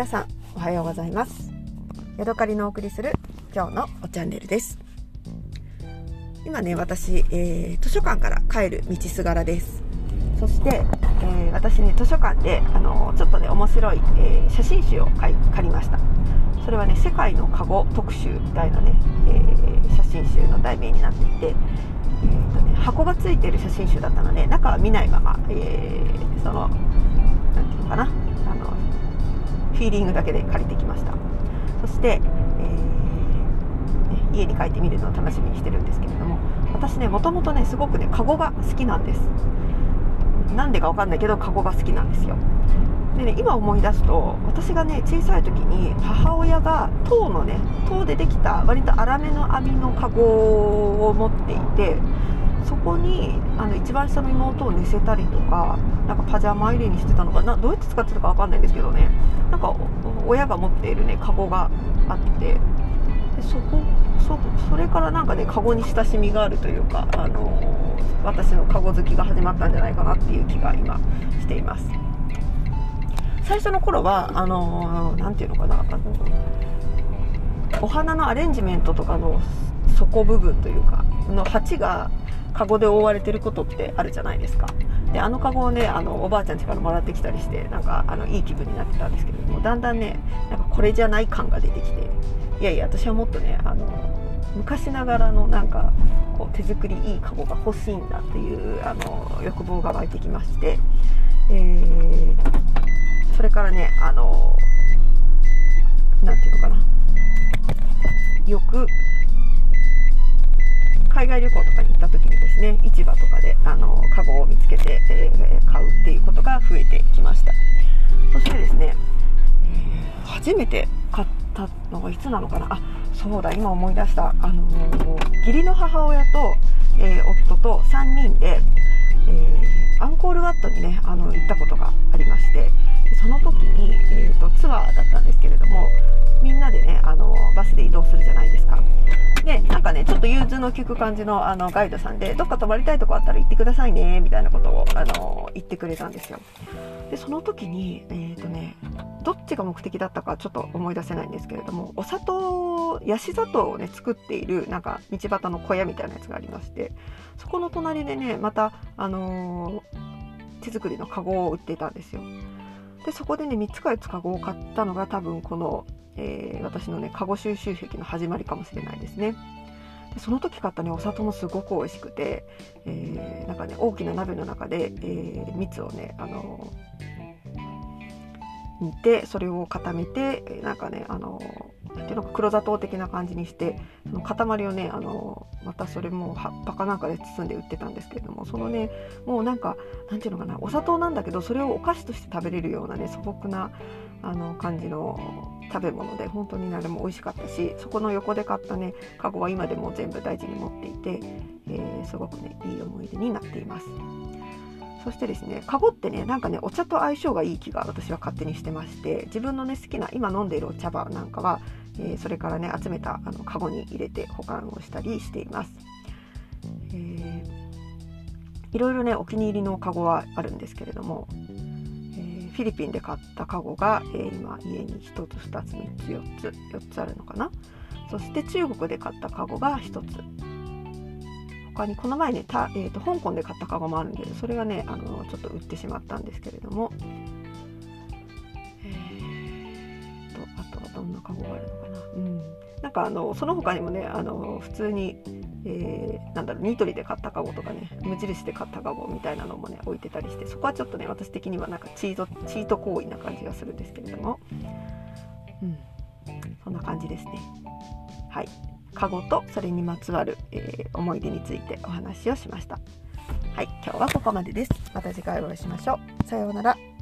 皆さんおはようございます。ヤドカリのお送りする今日のおチャンネルです。今ね私、えー、図書館から帰る道すがらです。そして、えー、私ね図書館であのちょっとね面白い、えー、写真集を借りました。それはね世界のカゴ特集みたいなね、え写真集の題名になっていてえーとね、箱がついてる写真集だったので中は見ないまま、えー、その何て言うのかな。あのフィーリングだけで借りてきました。そして、えー、ね、家に帰ってみるのを楽しみにしてるんですけれども私ねもともとねすごくねカゴが好きなんです。なんでかわかんないけどカゴが好きなんですよ。でね今思い出すと私がね小さい時に母親が籐のね籐でできた割と粗めの網のカゴを持っていてそこにあの一番下の妹を寝せたりとかなんかパジャマ入れにしてたのかなどうやって使ってたか分かんないんですけどねなんか親が持っているねカゴがあってでそこそそれからなんかねカゴに親しみがあるというか、あの私のカゴ好きが始まったんじゃないかなっていう気が今しています。最初の頃はあの何て言うのかなあのお花のアレンジメントとかの底部分というかの鉢がカゴで覆われてることってあるじゃないですか。であのカゴをねあのおばあちゃん家からもらってきたりしてなんかあのいい気分になってたんですけれどもだんだんねなんかこれじゃない感が出てきて。いやいや私はもっとねあの昔ながらのなんかこう手作りいいカゴが欲しいんだっていうあの欲望が湧いてきまして、えーそれからねあの何て言うのかなよく海外旅行とかに行った時にですね市場とかであのカゴを見つけて、えー、買うっていうことが増えてきました。そしてですね、えー、初めて買ったのがいつなのかな？あそうだ今思い出した。あの義理の母親と、えー、夫と3人で、えアンコールワットにねあの行ったことがありましてその時に、えーと、ツアーだったんですけれどもみんなでねあのバスで移動するじゃないですか。でなんかねちょっと融通の利く感じのあのガイドさんでどっか泊まりたいとこあったら行ってくださいねみたいなことをあの言ってくれたんですよ。でその時にえっ、ー、とねどっちが目的だったかちょっと思い出せないんですけれどもお砂糖ヤシ砂糖をね作っているなんか道端の小屋みたいなやつがありましてそこの隣でねまたあのー、手作りのカゴを売ってたんですよ。でそこでね3つか4つかごを買ったのが多分この、えー、私のねカゴ収集癖の始まりかもしれないですね。でその時買ったねお砂糖もすごく美味しくて、えー、なんかね大きな鍋の中で、えー、蜜をねあの煮てそれを固めてなんかねあのなんていうのか黒砂糖的な感じにしてその塊をねあのまたそれも葉っぱかなんかで包んで売ってたんですけれどもそのねもうなんかなんていうのかなお砂糖なんだけどそれをお菓子として食べれるようなね素朴なあの感じの食べ物で本当にあれも美味しかったしそこの横で買ったねカゴは今でも全部大事に持っていて、えー、すごくねいい思い出になっています。そしてですね、カゴってね、なんかね、お茶と相性がいい気が私は勝手にしてまして、自分のね、好きな、今飲んでいるお茶葉なんかは、えー、それからね集めたあのカゴに入れて保管をしたりしています。えー、いろいろねお気に入りのカゴはあるんですけれども、えー、フィリピンで買ったカゴが、えー、今家に1つ2つ3つ4つ4つあるのかな？そして中国で買ったカゴが1つ他にこの前ねた、えーと、香港で買ったカゴもあるんでそれがねあのちょっと売ってしまったんですけれども、あとはどんなカゴがあるのかなうん、なんかあのその他にもねあの普通に、えー、なんだろうニトリで買ったカゴとかね無印で買ったカゴみたいなのもね置いてたりしてそこはちょっとね私的にはなんかチートチート行為な感じがするんですけれども、うん、そんな感じですね。はいカゴとそれにまつわる、えー、思い出についてお話をしました。はい、今日はここまでです。また次回お会いしましょう。さようなら。